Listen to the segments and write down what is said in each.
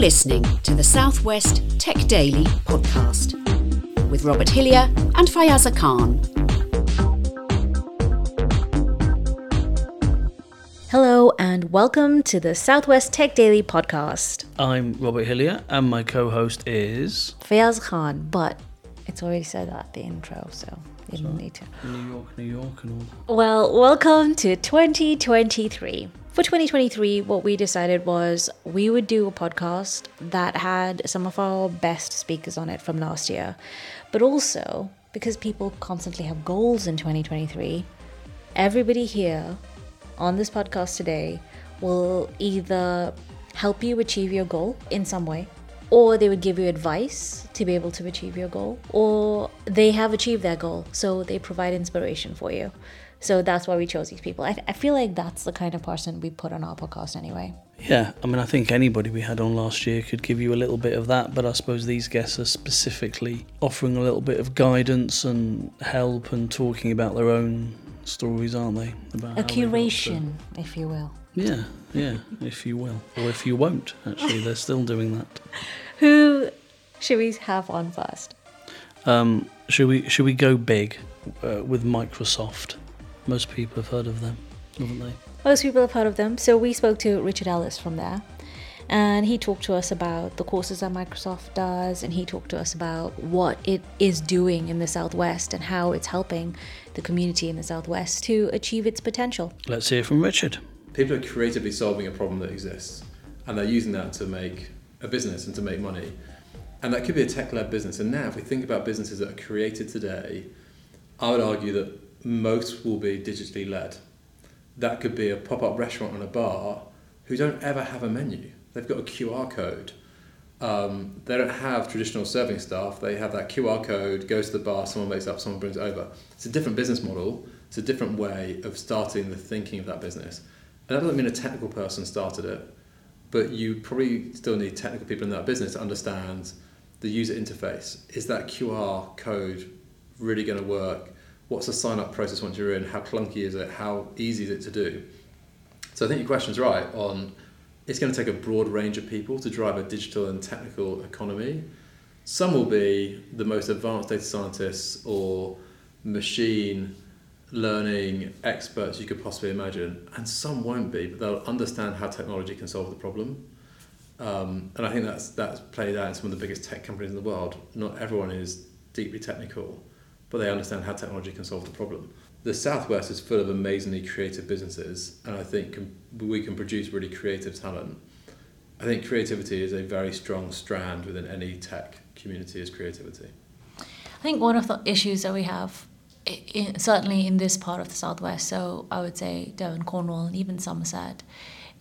listening to the Southwest Tech Daily podcast with Robert Hillier and Fayaza Khan. Hello, and welcome to the Southwest Tech Daily podcast. I'm Robert Hillier, and my co host is. Fayaz Khan, but it's already said that at the intro, so you don't need to. New York, New York, and all. Well, welcome to 2023. For 2023, what we decided was we would do a podcast that had some of our best speakers on it from last year. But also, because people constantly have goals in 2023, everybody here on this podcast today will either help you achieve your goal in some way, or they would give you advice to be able to achieve your goal, or they have achieved their goal, so they provide inspiration for you. So that's why we chose these people. I, I feel like that's the kind of person we put on our podcast anyway. Yeah, I mean, I think anybody we had on last year could give you a little bit of that, but I suppose these guests are specifically offering a little bit of guidance and help and talking about their own stories, aren't they? About A how they to- curation, if you will. Yeah, yeah, if you will. Or if you won't, actually, they're still doing that. Who should we have on first? Um, should we should we go big uh, with Microsoft? Most people have heard of them, haven't they? Most people have heard of them. So we spoke to Richard Ellis from there. And he talked to us about the courses that Microsoft does, and he talked to us about what it is doing in the Southwest and how it's helping the community in the Southwest to achieve its potential. Let's hear from Richard. people are creatively solving a problem that exists and they're using that to make a business and to make money and that could be a tech-led business and now if we think about businesses that are created today i would argue that most will be digitally led. That could be a pop-up restaurant and a bar who don't ever have a menu. They've got a qr code. Um, they don't have traditional serving staff. They have that qr code goes to the bar someone makes up someone brings it over. It's a different business model. It's a different way of starting the thinking of that business. And that doesn't mean a technical person started it, but you probably still need technical people in that business to understand the user interface. Is that QR code really going to work? What's the sign up process once you're in? How clunky is it? How easy is it to do? So I think your question's right on it's going to take a broad range of people to drive a digital and technical economy. Some will be the most advanced data scientists or machine learning experts you could possibly imagine, and some won't be, but they'll understand how technology can solve the problem. Um, and I think that's that's played out in some of the biggest tech companies in the world. Not everyone is deeply technical, but they understand how technology can solve the problem. The Southwest is full of amazingly creative businesses, and I think we can produce really creative talent. I think creativity is a very strong strand within any tech community. Is creativity. I think one of the issues that we have, in, certainly in this part of the Southwest, so I would say Devon, Cornwall, and even Somerset,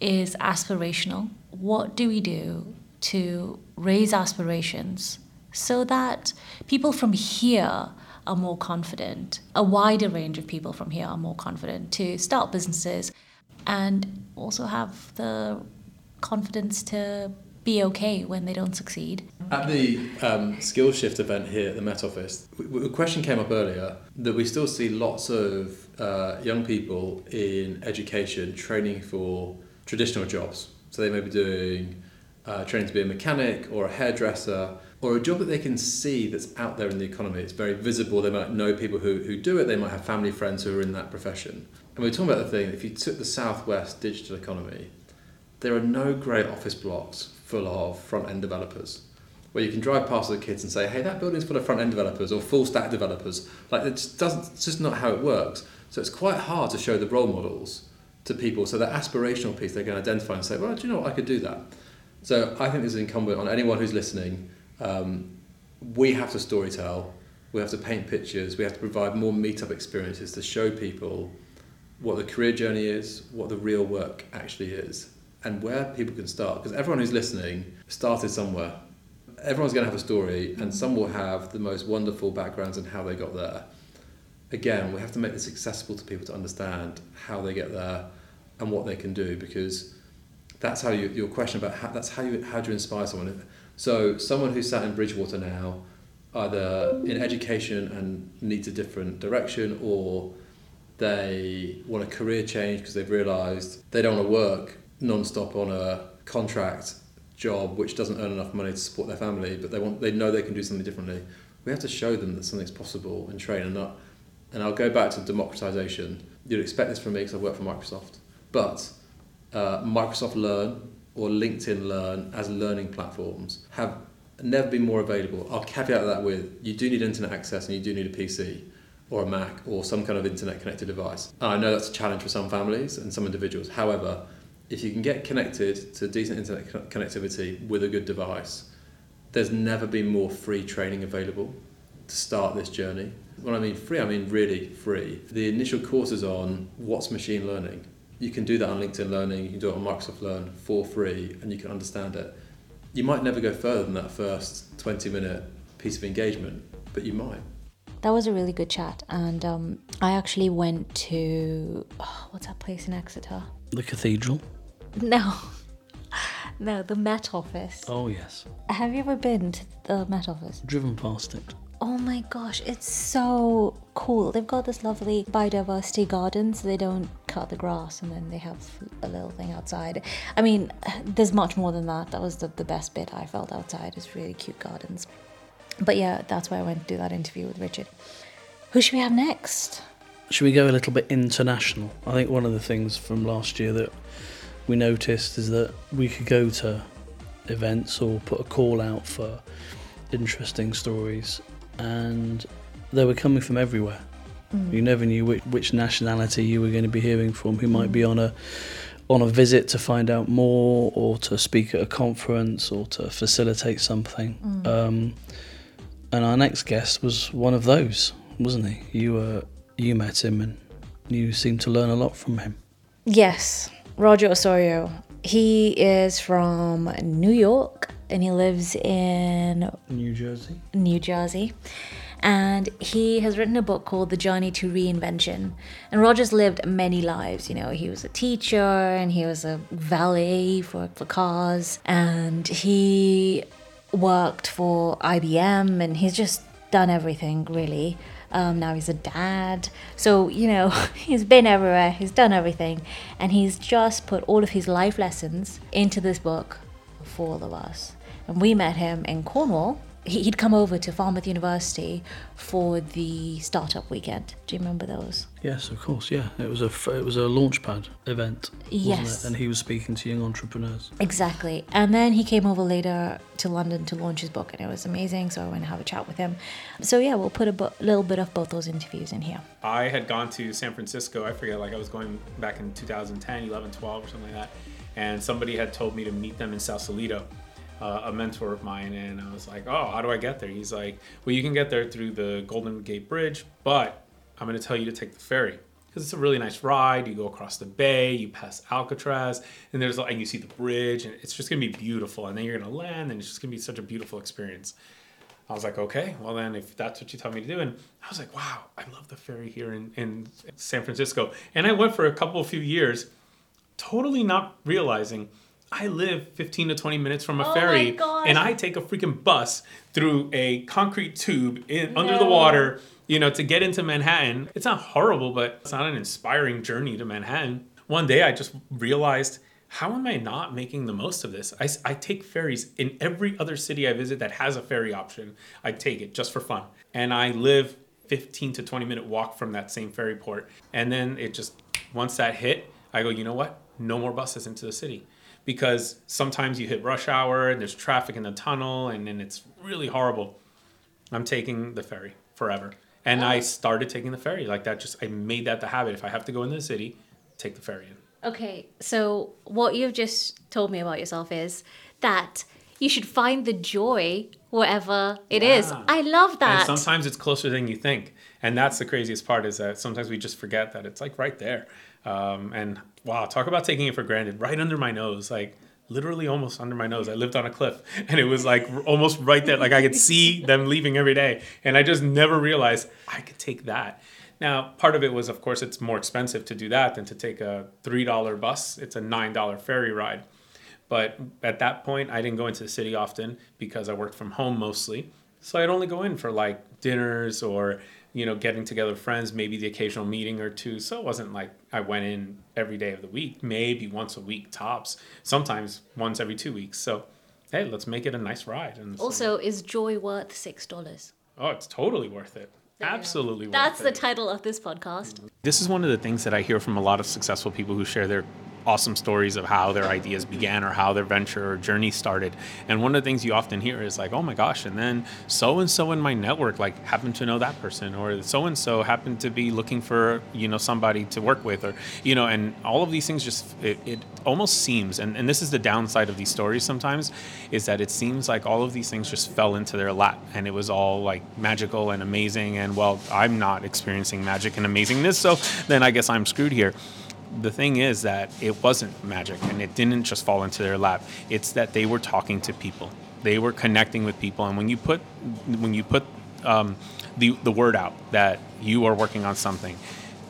is aspirational. What do we do to raise aspirations so that people from here are more confident, a wider range of people from here are more confident to start businesses and also have the confidence to be okay when they don't succeed? At the um, Skills Shift event here at the Met Office, a question came up earlier that we still see lots of uh, young people in education training for traditional jobs. So they may be doing uh, training to be a mechanic or a hairdresser or a job that they can see that's out there in the economy. It's very visible. They might know people who, who do it. They might have family friends who are in that profession. And we're talking about the thing, if you took the Southwest digital economy, there are no great office blocks full of front end developers where you can drive past the kids and say, hey, that building's full of front end developers or full stack developers. Like, it just doesn't, it's just not how it works. So it's quite hard to show the role models to people. So that aspirational piece they can identify and say, well, do you know what? I could do that. So I think this is incumbent on anyone who's listening. Um, we have to storytell, we have to paint pictures, we have to provide more meetup experiences to show people what the career journey is, what the real work actually is, and where people can start. Because everyone who's listening started somewhere. Everyone's going to have a story, and some will have the most wonderful backgrounds and how they got there. Again, we have to make this accessible to people to understand how they get there and what they can do, because that's how you, your question about how, that's how you how do you inspire someone. So someone who's sat in Bridgewater now, either in education and needs a different direction, or they want a career change because they've realised they don't want to work non-stop on a contract job which doesn't earn enough money to support their family, but they want they know they can do something differently. We have to show them that something's possible and train and not. And I'll go back to democratization. You'd expect this from me because I work for Microsoft, but uh, Microsoft Learn or LinkedIn Learn as learning platforms have never been more available. I'll caveat that with you do need internet access and you do need a PC or a Mac or some kind of internet connected device. I know that's a challenge for some families and some individuals. However, if you can get connected to decent internet connectivity with a good device, there's never been more free training available to start this journey. When I mean free, I mean really free. The initial courses on what's machine learning, you can do that on LinkedIn Learning, you can do it on Microsoft Learn for free, and you can understand it. You might never go further than that first 20 minute piece of engagement, but you might. That was a really good chat, and um, I actually went to oh, what's that place in Exeter? The cathedral. No. No, the Met Office. Oh, yes. Have you ever been to the Met Office? Driven past it. Oh my gosh, it's so cool. They've got this lovely biodiversity garden, so they don't cut the grass and then they have a little thing outside. I mean, there's much more than that. That was the, the best bit I felt outside, is really cute gardens. But yeah, that's why I went to do that interview with Richard. Who should we have next? Should we go a little bit international? I think one of the things from last year that we noticed is that we could go to events or put a call out for interesting stories, and they were coming from everywhere. Mm. You never knew which, which, nationality you were going to be hearing from. Who might be on a on a visit to find out more, or to speak at a conference, or to facilitate something. Mm. Um, and our next guest was one of those, wasn't he? You were you met him and you seemed to learn a lot from him. Yes, Roger Osorio. He is from New York and he lives in New Jersey. New Jersey. And he has written a book called The Journey to Reinvention. And Roger's lived many lives. You know, he was a teacher and he was a valet for, for cars. And he worked for IBM and he's just done everything really. Um, now he's a dad. So, you know, he's been everywhere, he's done everything, and he's just put all of his life lessons into this book for all of us. And we met him in Cornwall he'd come over to Falmouth University for the startup weekend. Do you remember those? Yes, of course. Yeah, it was a it was a launchpad event. Yes, and he was speaking to young entrepreneurs. Exactly, and then he came over later to London to launch his book, and it was amazing. So I went to have a chat with him. So yeah, we'll put a bo- little bit of both those interviews in here. I had gone to San Francisco. I forget, like I was going back in 2010, 11, 12, or something like that, and somebody had told me to meet them in Sausalito uh, a mentor of mine, and I was like, "Oh, how do I get there?" He's like, "Well, you can get there through the Golden Gate Bridge, but I'm going to tell you to take the ferry." Because it's a really nice ride. You go across the bay, you pass Alcatraz, and there's and you see the bridge, and it's just gonna be beautiful. And then you're gonna land, and it's just gonna be such a beautiful experience. I was like, okay, well then, if that's what you tell me to do, and I was like, wow, I love the ferry here in, in San Francisco, and I went for a couple of few years, totally not realizing I live 15 to 20 minutes from a oh ferry and I take a freaking bus through a concrete tube in, no. under the water, you know, to get into Manhattan. It's not horrible, but it's not an inspiring journey to Manhattan. One day I just realized, how am I not making the most of this? I, I take ferries in every other city I visit that has a ferry option. I take it just for fun. And I live 15 to 20 minute walk from that same ferry port. And then it just, once that hit, I go, you know what? No more buses into the city because sometimes you hit rush hour and there's traffic in the tunnel and then it's really horrible. I'm taking the ferry forever. And I started taking the ferry like that. Just I made that the habit. If I have to go into the city, take the ferry in. Okay, so what you've just told me about yourself is that you should find the joy wherever it yeah. is. I love that. And sometimes it's closer than you think. And that's the craziest part is that sometimes we just forget that it's like right there. Um, and wow, talk about taking it for granted, right under my nose, like literally almost under my nose. I lived on a cliff and it was like almost right there. Like I could see them leaving every day. And I just never realized I could take that. Now, part of it was, of course, it's more expensive to do that than to take a $3 bus. It's a $9 ferry ride. But at that point, I didn't go into the city often because I worked from home mostly. So I'd only go in for like dinners or you know, getting together with friends, maybe the occasional meeting or two. So it wasn't like I went in every day of the week, maybe once a week tops, sometimes once every two weeks. So hey, let's make it a nice ride. And so- Also, is joy worth six dollars? oh, it's totally worth it. Absolutely worth That's it. the title of this podcast. This is one of the things that I hear from a lot of successful people who share their awesome stories of how their ideas began or how their venture or journey started. And one of the things you often hear is like, oh my gosh, and then so and so in my network like happened to know that person or so and so happened to be looking for, you know, somebody to work with or you know, and all of these things just it, it almost seems and, and this is the downside of these stories sometimes is that it seems like all of these things just fell into their lap and it was all like magical and amazing and well, I'm not experiencing magic and amazingness, so then I guess I'm screwed here the thing is that it wasn't magic and it didn't just fall into their lap. It's that they were talking to people. They were connecting with people. And when you put when you put um, the, the word out that you are working on something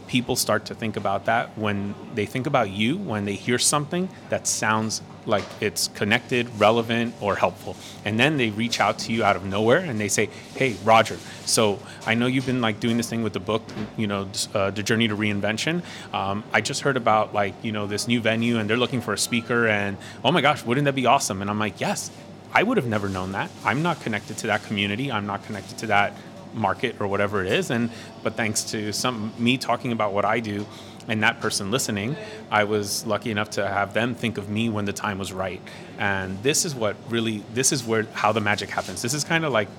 people start to think about that when they think about you when they hear something that sounds like it's connected relevant or helpful. And then they reach out to you out of nowhere and they say hey roger so i know you've been like doing this thing with the book you know uh, the journey to reinvention. Um, i just heard about like you know this new venue and they're looking for a speaker and oh my gosh wouldn't that be awesome? And i'm like yes i would have never known that. I'm not connected to that community. I'm not connected to that market or whatever it is and but thanks to some me talking about what i do and that person listening i was lucky enough to have them think of me when the time was right. And this is what really this is where how the magic happens. This is kind of like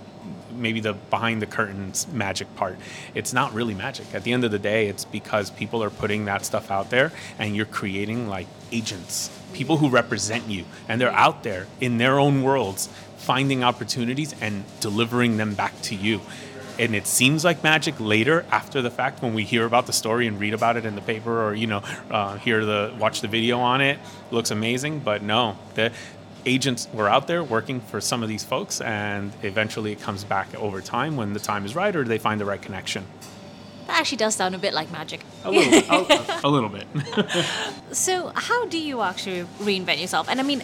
maybe the behind the curtains magic part. It's not really magic. At the end of the day it's because people are putting that stuff out there and you're creating like agents people who represent you. And they're out there in their own worlds finding opportunities and delivering them back to you and it seems like magic later after the fact when we hear about the story and read about it in the paper or you know uh, hear the watch the video on it looks amazing but no the agents were out there working for some of these folks and eventually it comes back over time when the time is right or they find the right connection That actually does sound a bit like magic. a little, a, a little bit So, how do you actually reinvent yourself? And I mean,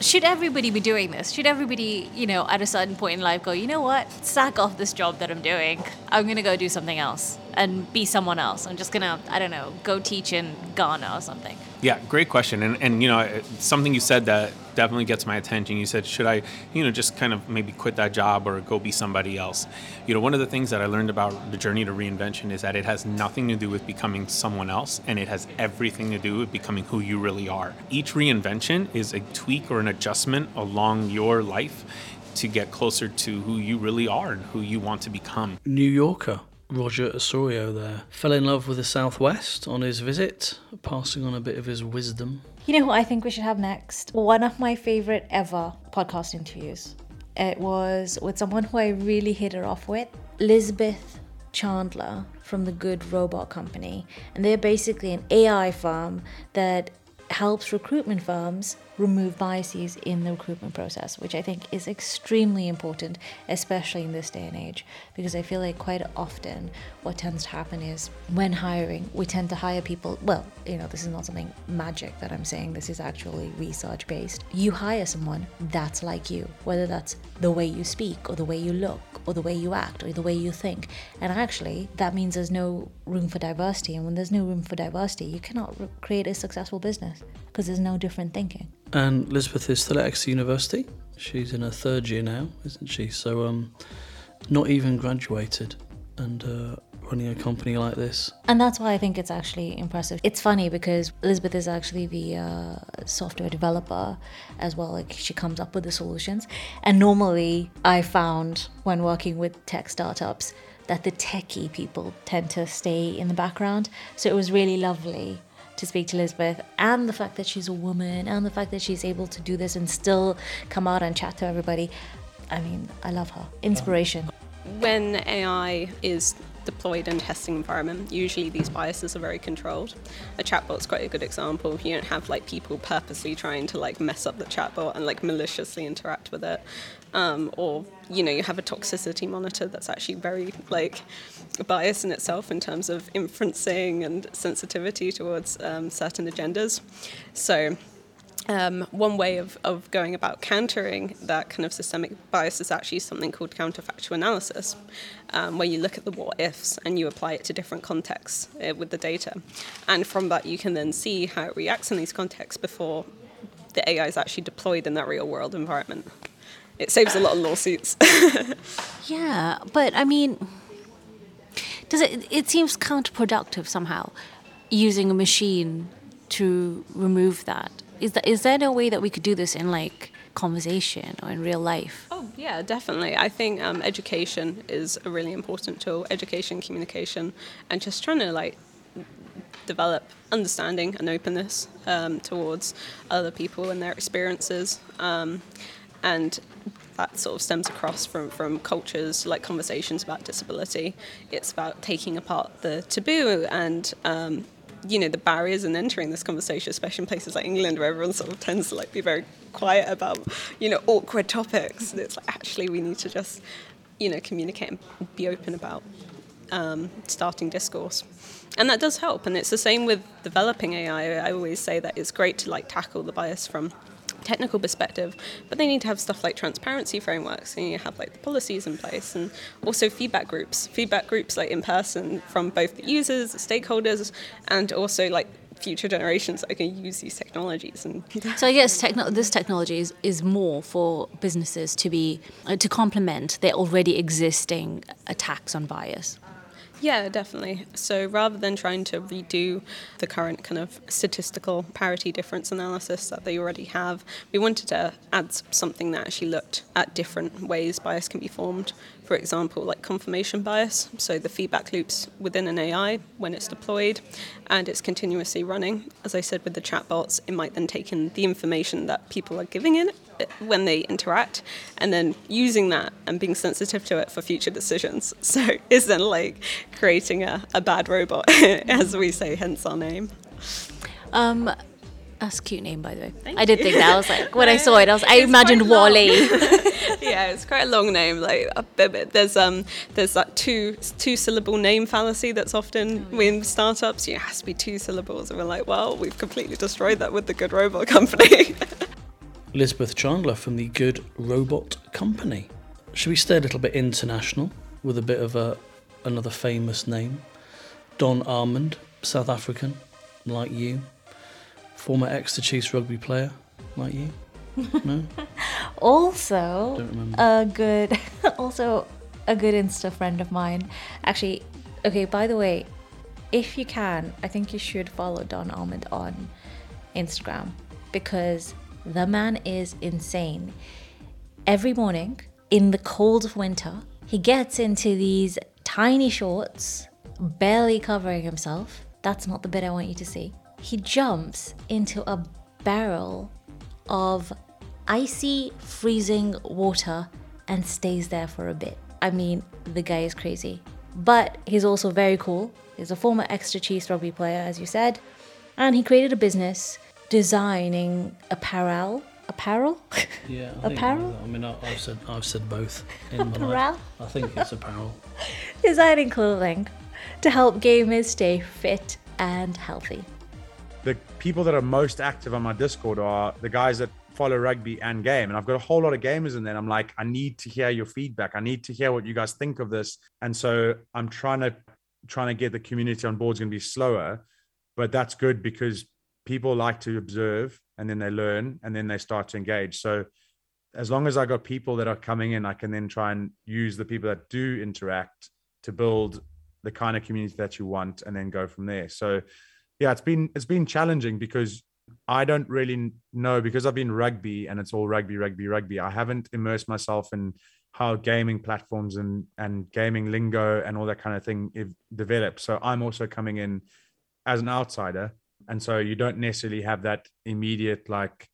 should everybody be doing this? Should everybody, you know, at a certain point in life go, you know what, sack off this job that I'm doing. I'm going to go do something else and be someone else. I'm just going to, I don't know, go teach in Ghana or something. Yeah, great question. And, and you know, something you said that definitely gets my attention. You said, should I, you know, just kind of maybe quit that job or go be somebody else? You know, one of the things that I learned about the journey to reinvention is that it has nothing to do with becoming someone else and it has everything to do with becoming who you really are. Each reinvention is a tweak or an adjustment along your life to get closer to who you really are and who you want to become. New Yorker Roger Osorio there fell in love with the Southwest on his visit, passing on a bit of his wisdom. You know who I think we should have next? One of my favorite ever podcast interviews. It was with someone who I really hit it off with, Elizabeth Chandler from the Good Robot Company. And they're basically an AI firm that helps recruitment firms remove biases in the recruitment process, which I think is extremely important, especially in this day and age, because I feel like quite often what tends to happen is when hiring, we tend to hire people. Well, you know, this is not something magic that I'm saying, this is actually research based. You hire someone that's like you, whether that's the way you speak, or the way you look, or the way you act, or the way you think. And actually, that means there's no room for diversity. And when there's no room for diversity, you cannot re- create a successful business because there's no different thinking. And Elizabeth is still at Exeter University. She's in her third year now, isn't she? So, um, not even graduated and uh, running a company like this. And that's why I think it's actually impressive. It's funny because Elizabeth is actually the uh, software developer as well. Like she comes up with the solutions. And normally, I found when working with tech startups that the techie people tend to stay in the background. So it was really lovely to speak to Elizabeth and the fact that she's a woman and the fact that she's able to do this and still come out and chat to everybody. I mean, I love her. Inspiration. when AI is deployed in testing environment, usually these biases are very controlled. A chatbot's quite a good example. You don't have like people purposely trying to like mess up the chatbot and like maliciously interact with it. Um, or you know you have a toxicity monitor that's actually very like biased in itself in terms of inferencing and sensitivity towards um, certain agendas. So um, one way of, of going about countering that kind of systemic bias is actually something called counterfactual analysis, um, where you look at the what ifs and you apply it to different contexts uh, with the data. And from that, you can then see how it reacts in these contexts before the AI is actually deployed in that real world environment. It saves a lot of lawsuits. Yeah, but I mean, does it? It seems counterproductive somehow, using a machine to remove that. Is that is there no way that we could do this in like conversation or in real life? Oh, yeah, definitely. I think um, education is a really important tool. Education, communication, and just trying to like develop understanding and openness um, towards other people and their experiences. Um, and that sort of stems across from, from cultures like conversations about disability. It's about taking apart the taboo and um, you know the barriers in entering this conversation, especially in places like England where everyone sort of tends to like be very quiet about you know awkward topics. It's like actually we need to just you know communicate and be open about um, starting discourse. And that does help, and it's the same with developing AI. I always say that it's great to like tackle the bias from technical perspective, but they need to have stuff like transparency frameworks, and you have like the policies in place, and also feedback groups. Feedback groups like in person from both the users, the stakeholders, and also like future generations that can use these technologies. And So I guess techno- this technology is, is more for businesses to be uh, to complement their already existing attacks on bias. Yeah, definitely. So rather than trying to redo the current kind of statistical parity difference analysis that they already have, we wanted to add something that actually looked at different ways bias can be formed. For example, like confirmation bias, so the feedback loops within an AI when it's deployed and it's continuously running. As I said with the chatbots, it might then take in the information that people are giving in it when they interact and then using that and being sensitive to it for future decisions. So it's then like creating a, a bad robot, as we say, hence our name. Um, that's a cute name, by the way. Thank I did you. think that. I was like, when I saw it, I was, I It's imagined quite long. Wally. yeah, it's quite a long name. Like a bit- bit- there's um there's that two two syllable name fallacy that's often in startups. It has to be two syllables, and we're like, well, we've completely destroyed that with the Good Robot Company. Elizabeth Chandler from the Good Robot Company. Should we stay a little bit international with a bit of a another famous name? Don Armand, South African, like you. Former Exeter Chiefs rugby player, like you. No, also, don't remember. a good, also a good Insta friend of mine. Actually, okay. By the way, if you can, I think you should follow Don Armand on Instagram because the man is insane. Every morning in the cold of winter, he gets into these tiny shorts, barely covering himself. That's not the bit I want you to see. He jumps into a barrel of icy, freezing water and stays there for a bit. I mean, the guy is crazy. But he's also very cool. He's a former Exeter Chiefs rugby player, as you said. And he created a business designing apparel. Apparel? yeah, I apparel? I mean, I've said I've said both in my life. Apparel? I think it's apparel. designing clothing to help gamers stay fit and healthy. The people that are most active on my Discord are the guys that follow rugby and game. And I've got a whole lot of gamers in there. I'm like, I need to hear your feedback. I need to hear what you guys think of this. And so I'm trying to trying to get the community on board is going to be slower, but that's good because people like to observe and then they learn and then they start to engage. So as long as I got people that are coming in, I can then try and use the people that do interact to build the kind of community that you want and then go from there. So yeah, it's been it's been challenging because I don't really know because I've been rugby and it's all rugby, rugby, rugby. I haven't immersed myself in how gaming platforms and and gaming lingo and all that kind of thing if developed. So I'm also coming in as an outsider, and so you don't necessarily have that immediate like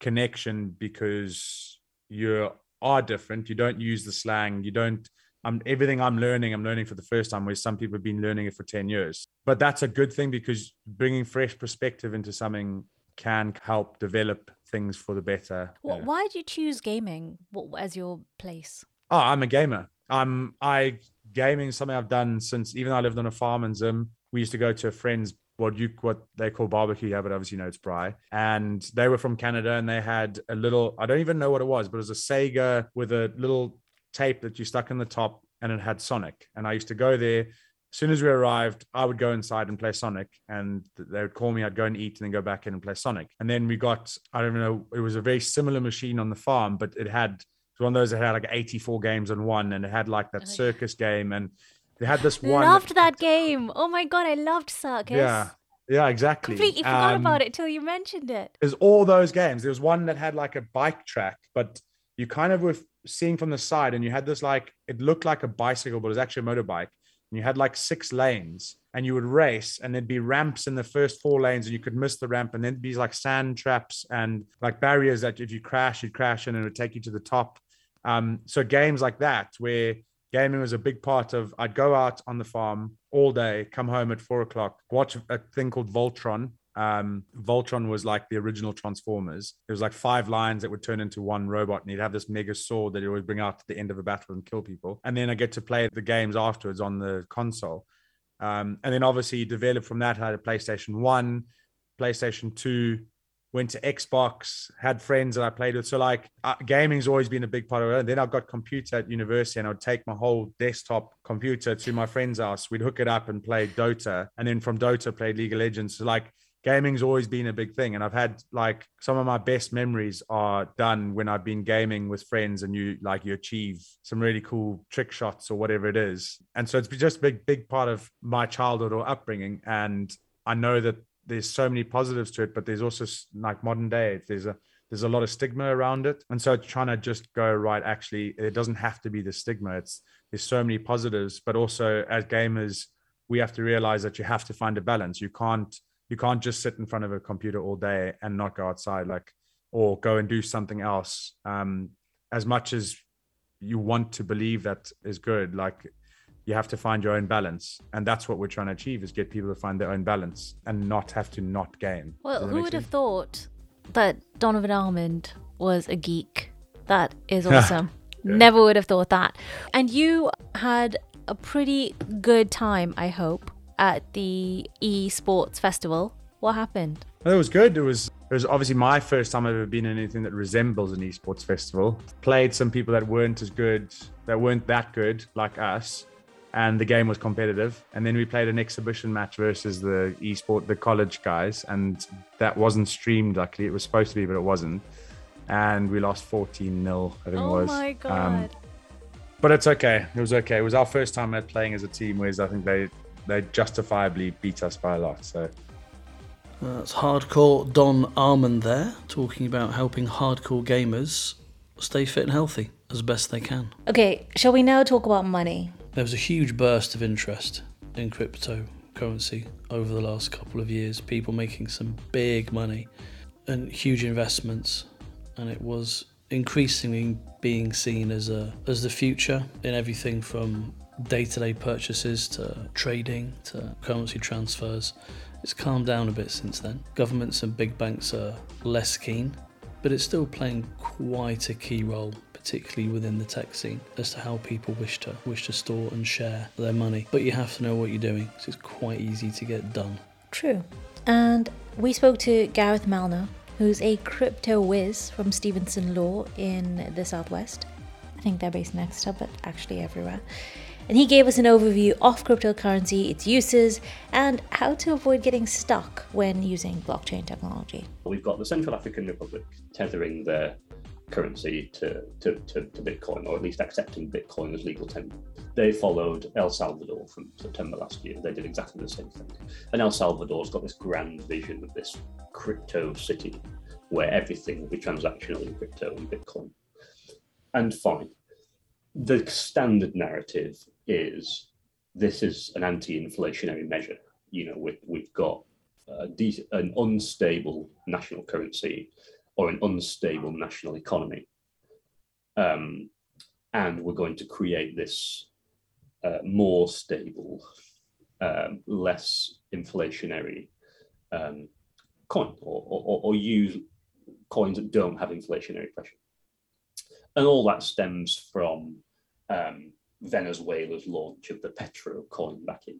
connection because you are different. You don't use the slang. You don't. I'm everything I'm learning. I'm learning for the first time. Where some people have been learning it for ten years. But that's a good thing because bringing fresh perspective into something can help develop things for the better. Wh- Yeah. Why did you choose gaming as your place? Oh, I'm a gamer. I'm I gaming is something I've done since even though I lived on a farm in Zim. We used to go to a friend's what you what they call barbecue here, but obviously you know it's braai. And they were from Canada and they had a little I don't even know what it was, but it was a Sega with a little tape that you stuck in the top and it had Sonic. And I used to go there, as soon as we arrived, I would go inside and play Sonic, and they would call me. I'd go and eat, and then go back in and play Sonic. And then we got, I don't know, it was a very similar machine on the farm, but it had it was one of those that had like 84 games on one, and it had like that circus game, and they had this one. Loved that game. Oh my god, I loved Circus. Yeah, yeah, exactly. Completely forgot Um, about it till you mentioned it. There's all those games. There was one that had like a bike track, but you kind of were seeing from the side, and you had this like it looked like a bicycle, but it was actually a motorbike. And you had like six lanes, and you would race, and there'd be ramps in the first four lanes, and you could miss the ramp, and then be like sand traps and like barriers that if you crash, you'd crash in, and it would take you to the top. Um, so games like that, where gaming was a big part of, I'd go out on the farm all day, come home at four o'clock, watch a thing called Voltron, um, Voltron was like the original Transformers. It was like five lines that would turn into one robot, and he'd have this mega sword that he would bring out at the end of a battle and kill people. And then I get to play the games afterwards on the console. Um, and then obviously developed from that. I had a PlayStation One, PlayStation Two, went to Xbox, had friends that I played with. So like uh, gaming's always been a big part of it. And then I've got computer at university and I'd take my whole desktop computer to my friend's house. We'd hook it up and play Dota. And then from Dota played League of Legends. So like gaming's always been a big thing. And I've had like some of my best memories are done when I've been gaming with friends and you like you achieve some really cool trick shots or whatever it is. And so it's just a big, big part of my childhood or upbringing. And I know that there's so many positives to it, but there's also like modern day, there's a there's a lot of stigma around it. And so trying to just go, right, actually, it doesn't have to be the stigma. It's there's so many positives, but also as gamers, we have to realize that you have to find a balance. You can't you can't just sit in front of a computer all day and not go outside, like or go and do something else. Um, as much as you want to believe that is good, like you have to find your own balance and that's what we're trying to achieve is get people to find their own balance and not have to not game Well, who would have thought that Donovan Armand was a geek? That is awesome. Never would have thought that. And you had a pretty good time, I hope, at the esports festival. What happened? it was good it was it was obviously my first time i've ever been in anything that resembles an esports festival played some people that weren't as good that weren't that good like us and the game was competitive and then we played an exhibition match versus the esport the college guys and that wasn't streamed luckily it was supposed to be but it wasn't and we lost 14 nil i think Oh it was Oh my Um, god. but it's okay. It was okay. It was our first time at playing as a team, whereas I think they they justifiably beat us by a lot. So uh, That's hardcore Don Armand there, talking about helping hardcore gamers stay fit and healthy as best they can. okay, shall we now talk about money? There was a huge burst of interest in cryptocurrency over the last couple of years, people making some big money and huge investments, and it was increasingly being seen as a as the future in everything from day-to-day purchases to trading to currency transfers. It's calmed down a bit since then. Governments and big banks are less keen, but it's still playing quite a key role, particularly within the tech scene, as to how people wish to wish to store and share their money. But you have to know what you're doing, so it's quite easy to get done. True. And we spoke to Gareth Malner, who's a crypto whiz from Stevenson Law in the Southwest. I think they're based next Exeter, but actually everywhere. And he gave us an overview of cryptocurrency, its uses, and how to avoid getting stuck when using blockchain technology. We've got the Central African Republic tethering their currency to, to, to, to Bitcoin, or at least accepting Bitcoin as legal tender. They followed El Salvador from September last year. They did exactly the same thing. And El Salvador's got this grand vision of this crypto city where everything will be transactional in crypto and Bitcoin. And fine. The standard narrative is this is an anti-inflationary measure. You know, we, we've got a de- an unstable national currency or an unstable national economy. Um, and we're going to create this uh, more stable, um, less inflationary um, coin or, or, or use coins that don't have inflationary pressure. And all that stems from um, Venezuela's launch of the Petro coin back in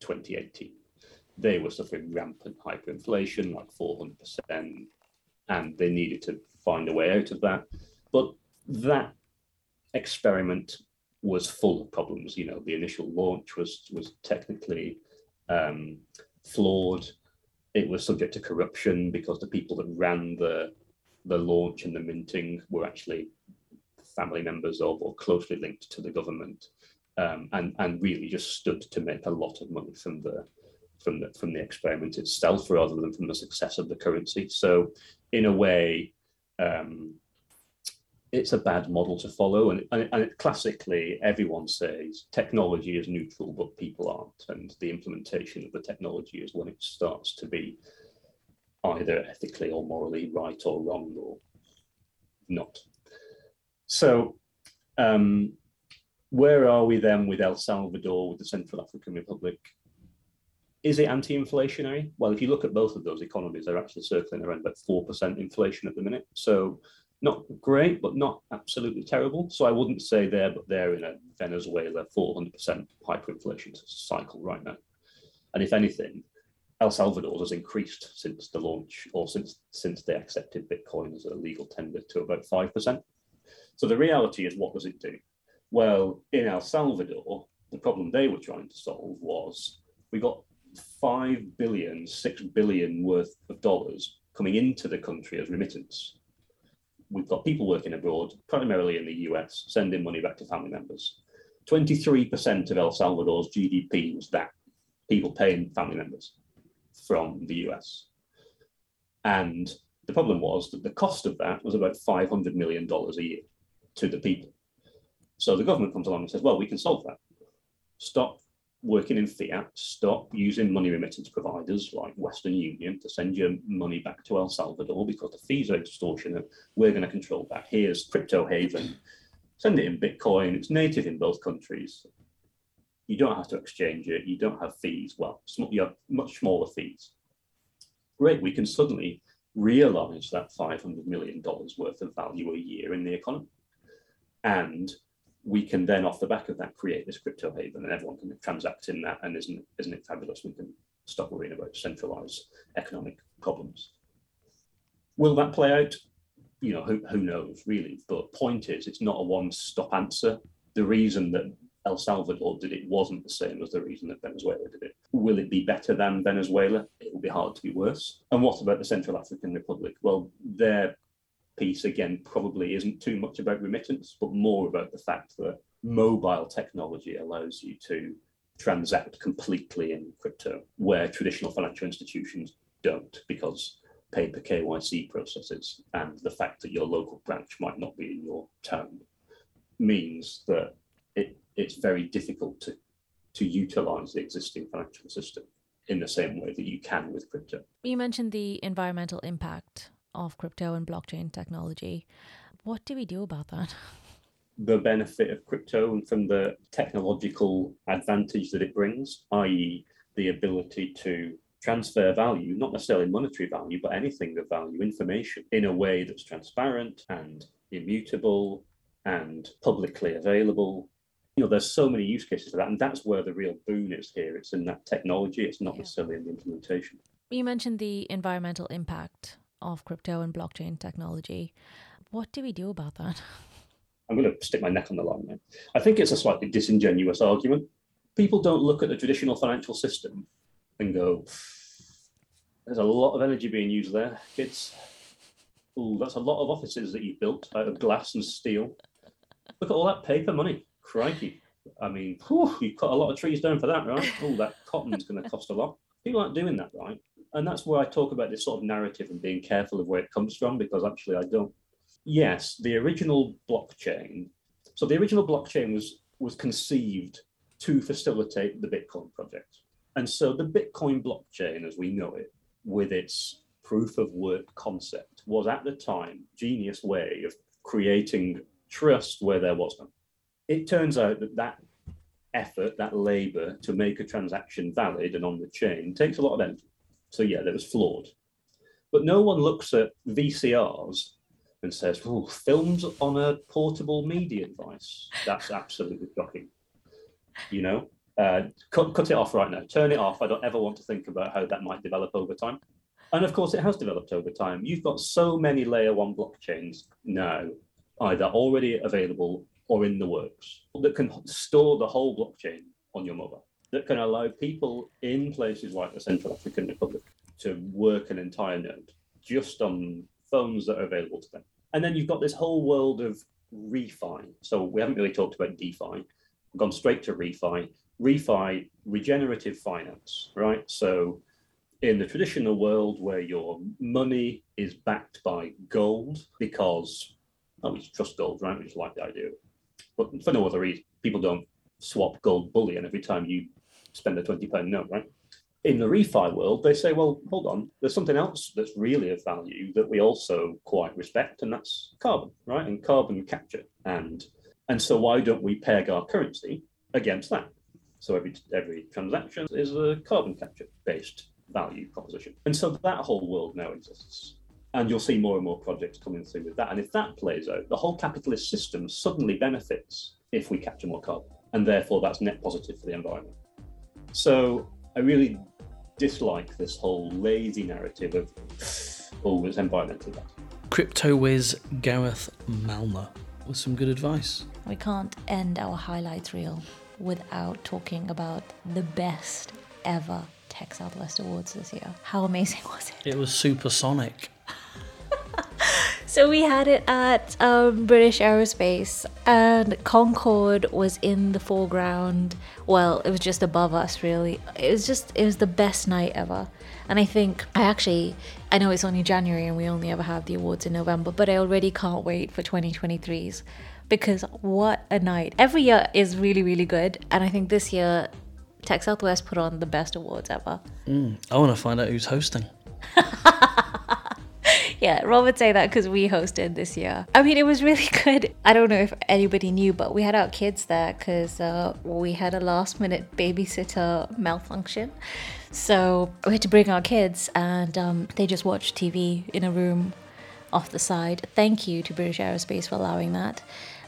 2018 they were suffering rampant hyperinflation, like 400%, and they needed to find a way out of that. But that experiment was full of problems. You know, the initial launch was was technically um, flawed. It was subject to corruption because the people that ran the the launch and the minting were actually family members of or closely linked to the government, um, and and really just stood to make a lot of money from the from the from the experiment itself rather than from the success of the currency. So, in a way, um, it's a bad model to follow. And, and, and, classically, everyone says technology is neutral, but people aren't. And the implementation of the technology is when it starts to be either ethically or morally right or wrong or not. So, um, where are we then with El Salvador, with the Central African Republic? Is it anti inflationary? Well, if you look at both of those economies, they're actually circling around about 4% inflation at the minute. So, not great, but not absolutely terrible. So I wouldn't say there, but they're in a Venezuela 400% hyperinflation cycle right now. And if anything, El Salvador has increased since the launch or since since they accepted Bitcoin as a legal tender to about 5%. So the reality is, what does it do? Well, in El Salvador, the problem they were trying to solve was we got 5 billion, 6 billion worth of dollars coming into the country as remittance we've got people working abroad, primarily in the US, sending money back to family members. 23% of El Salvador's GDP was that people paying family members from the US. And the problem was that the cost of that was about $500 million a year to the people. So the government comes along and says, well, we can solve that. Stop working in fiat, stop using money remittance providers like Western Union to send your money back to El Salvador because the fees are extortionate. We're going to control that. Here's crypto haven. Send it in Bitcoin. It's native in both countries. You don't have to exchange it. You don't have fees. Well, you have much smaller fees. Great. We can suddenly realize that $500 million worth of value a year in the economy. And we can then off the back of that create this crypto haven and everyone can transact in that and isn't isn't it fabulous we can stop worrying about centralized economic problems will that play out you know who, who knows really but point is it's not a one stop answer the reason that El Salvador did it wasn't the same as the reason that Venezuela did it. Will it be better than Venezuela? It will be hard to be worse. And what about the Central African Republic? Well, their piece again probably isn't too much about remittance, but more about the fact that mobile technology allows you to transact completely in crypto, where traditional financial institutions don't, because paper KYC processes and the fact that your local branch might not be in your town means that it, it's very difficult to, to utilize the existing financial system in the same way that you can with crypto. You mentioned the environmental impact of crypto and blockchain technology. What do we do about that? The benefit of crypto and from the technological advantage that it brings, i.e., the ability to transfer value, not necessarily monetary value, but anything of value, information, in a way that's transparent and immutable and publicly available. You know, there's so many use cases for that, and that's where the real boon is here. It's in that technology, it's not yeah. necessarily in the implementation. You mentioned the environmental impact of crypto and blockchain technology. What do we do about that? I'm going to stick my neck on the line I think it's a slightly disingenuous argument. People don't look at the traditional financial system and go, there's a lot of energy being used there, kids. Ooh, that's a lot of offices that you've built out of glass and steel. Look at all that paper money. Crikey. I mean, whew, you've cut a lot of trees down for that, right? Oh, that cotton's going to cost a lot. People aren't doing that, right? And that's where I talk about this sort of narrative and being careful of where it comes from because actually I don't. Yes, the original blockchain. So the original blockchain was was conceived to facilitate the Bitcoin project, and so the Bitcoin blockchain, as we know it, with its proof of work concept, was at the time genius way of creating trust where there was none. It turns out that that effort, that labor to make a transaction valid and on the chain takes a lot of energy. So yeah, that was flawed. But no one looks at VCRs and says, "Oh, films on a portable media device." That's absolutely shocking. You know, uh, cut cut it off right now. Turn it off. I don't ever want to think about how that might develop over time. And of course, it has developed over time. You've got so many layer one blockchains now, either already available or in the works that can store the whole blockchain on your mobile, that can allow people in places like the Central African Republic to work an entire node just on phones that are available to them. And then you've got this whole world of refi. So we haven't really talked about DeFi. We've gone straight to refi. Refi, regenerative finance, right? So in the traditional world where your money is backed by gold because we trust gold, right? We just like the idea. But for no other reason, people don't swap gold bullion every time you spend a 20 pound note, right? In the refi world, they say, well, hold on, there's something else that's really of value that we also quite respect, and that's carbon, right? And carbon capture. And and so why don't we peg our currency against that? So every every transaction is a carbon capture based value proposition. And so that whole world now exists. And you'll see more and more projects coming through with that. And if that plays out, the whole capitalist system suddenly benefits if we capture more carbon. And therefore, that's net positive for the environment. So I really dislike this whole lazy narrative of, oh, it's environmentally bad. Crypto whiz Gareth Malner with some good advice. We can't end our highlights reel without talking about the best ever Tech Southwest Awards this year. How amazing was it? It was supersonic. So we had it at um, British Aerospace, and Concorde was in the foreground. Well, it was just above us, really. It was just, it was the best night ever. And I think, I actually, I know it's only January and we only ever have the awards in November, but I already can't wait for 2023's because what a night. Every year is really, really good. And I think this year, Tech Southwest put on the best awards ever. Mm, I want to find out who's hosting. yeah, Rob would say that because we hosted this year. I mean, it was really good. I don't know if anybody knew, but we had our kids there because uh, we had a last minute babysitter malfunction. So we had to bring our kids, and um, they just watched TV in a room off the side. Thank you to British Aerospace for allowing that.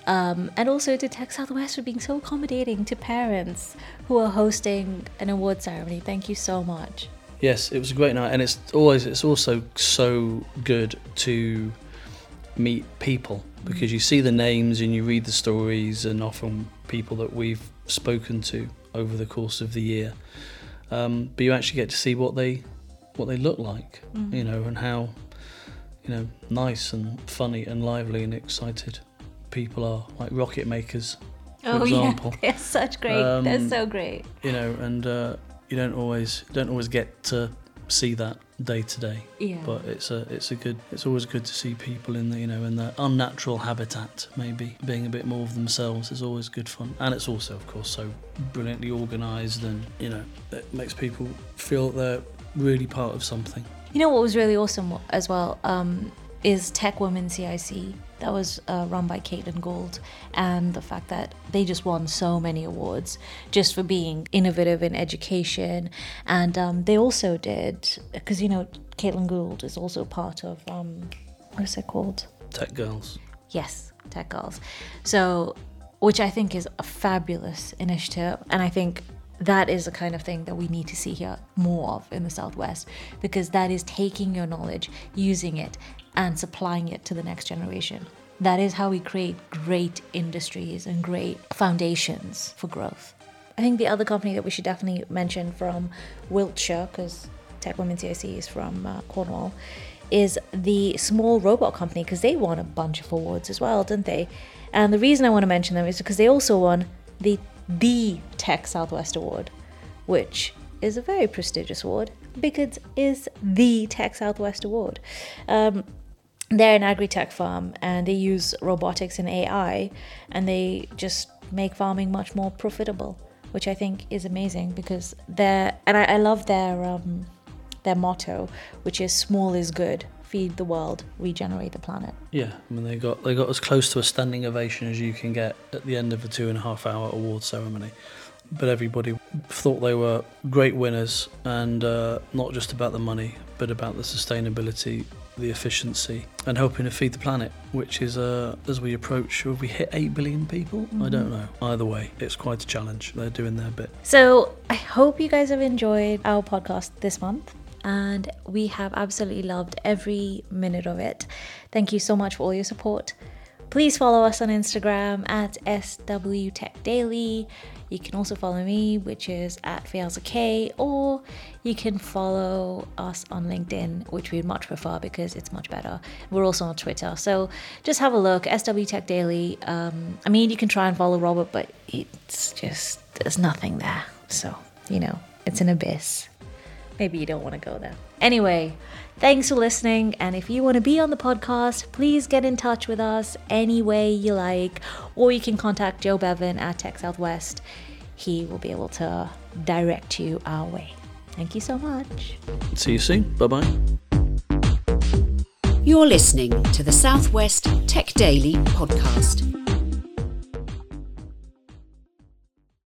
Um, and also to Tech Southwest for being so accommodating to parents who are hosting an award ceremony. Thank you so much. Yes, it was a great night, and it's always it's also so good to meet people because you see the names and you read the stories, and often people that we've spoken to over the course of the year. Um, but you actually get to see what they what they look like, Mm. you know, and how you know nice and funny and lively and excited people are, like Rocketmakers, for oh example. yeah, they're such great. they're Um, so great. You know, and uh, you don't always don't always get to see that day to day. Yeah. But it's a it's a good it's always good to see people in the you know in their unnatural habitat maybe being a bit more of themselves is always good fun and it's also of course so brilliantly organised and you know it makes people feel that they're really part of something. You know what was really awesome as well um, is Tech Women CIC. That was uh, run by Caitlin Gould, and the fact that they just won so many awards just for being innovative in education. And um, they also did, because you know, Caitlin Gould is also part of, um, what is it called? Tech girls. Yes, Tech Girls. So, which I think is a fabulous initiative. And I think that is the kind of thing that we need to see here more of in the Southwest because that is taking your knowledge, using it, and supplying it to the next generation. That is how we create great industries and great foundations for growth. I think the other company that we should definitely mention from Wiltshire, because Tech Women CIC is from uh, Cornwall, is the small robot company because they won a bunch of awards as well, didn't they? And the reason I want to mention them is because they also won the the Tech Southwest Award, which is a very prestigious award because it is the Tech Southwest Award. Um, they're an agri-tech firm and they use robotics and AI and they just make farming much more profitable, which I think is amazing because they're and I, I love their um, their motto, which is small is good, feed the world, regenerate the planet. Yeah, I mean they got they got as close to a standing ovation as you can get at the end of a two and a half hour award ceremony. But everybody thought they were great winners, and uh, not just about the money, but about the sustainability, the efficiency, and helping to feed the planet. Which is, uh, as we approach, have we hit eight billion people? I don't know. Either way, it's quite a challenge. They're doing their bit. So I hope you guys have enjoyed our podcast this month. And we have absolutely loved every minute of it. Thank you so much for all your support. Please follow us on Instagram at SW Tech Daily. You can also follow me, which is at Fialza K, or you can follow us on LinkedIn, which we'd much prefer because it's much better. We're also on Twitter, so just have a look. SW Tech Daily. Um, I mean, you can try and follow Robert, but it's just there's nothing there. So you know, it's an abyss. Maybe you don't want to go there. Anyway, thanks for listening. And if you want to be on the podcast, please get in touch with us any way you like, or you can contact Joe Bevan at Tech Southwest. He will be able to direct you our way. Thank you so much. See you soon. Bye bye. You're listening to the Southwest Tech Daily podcast.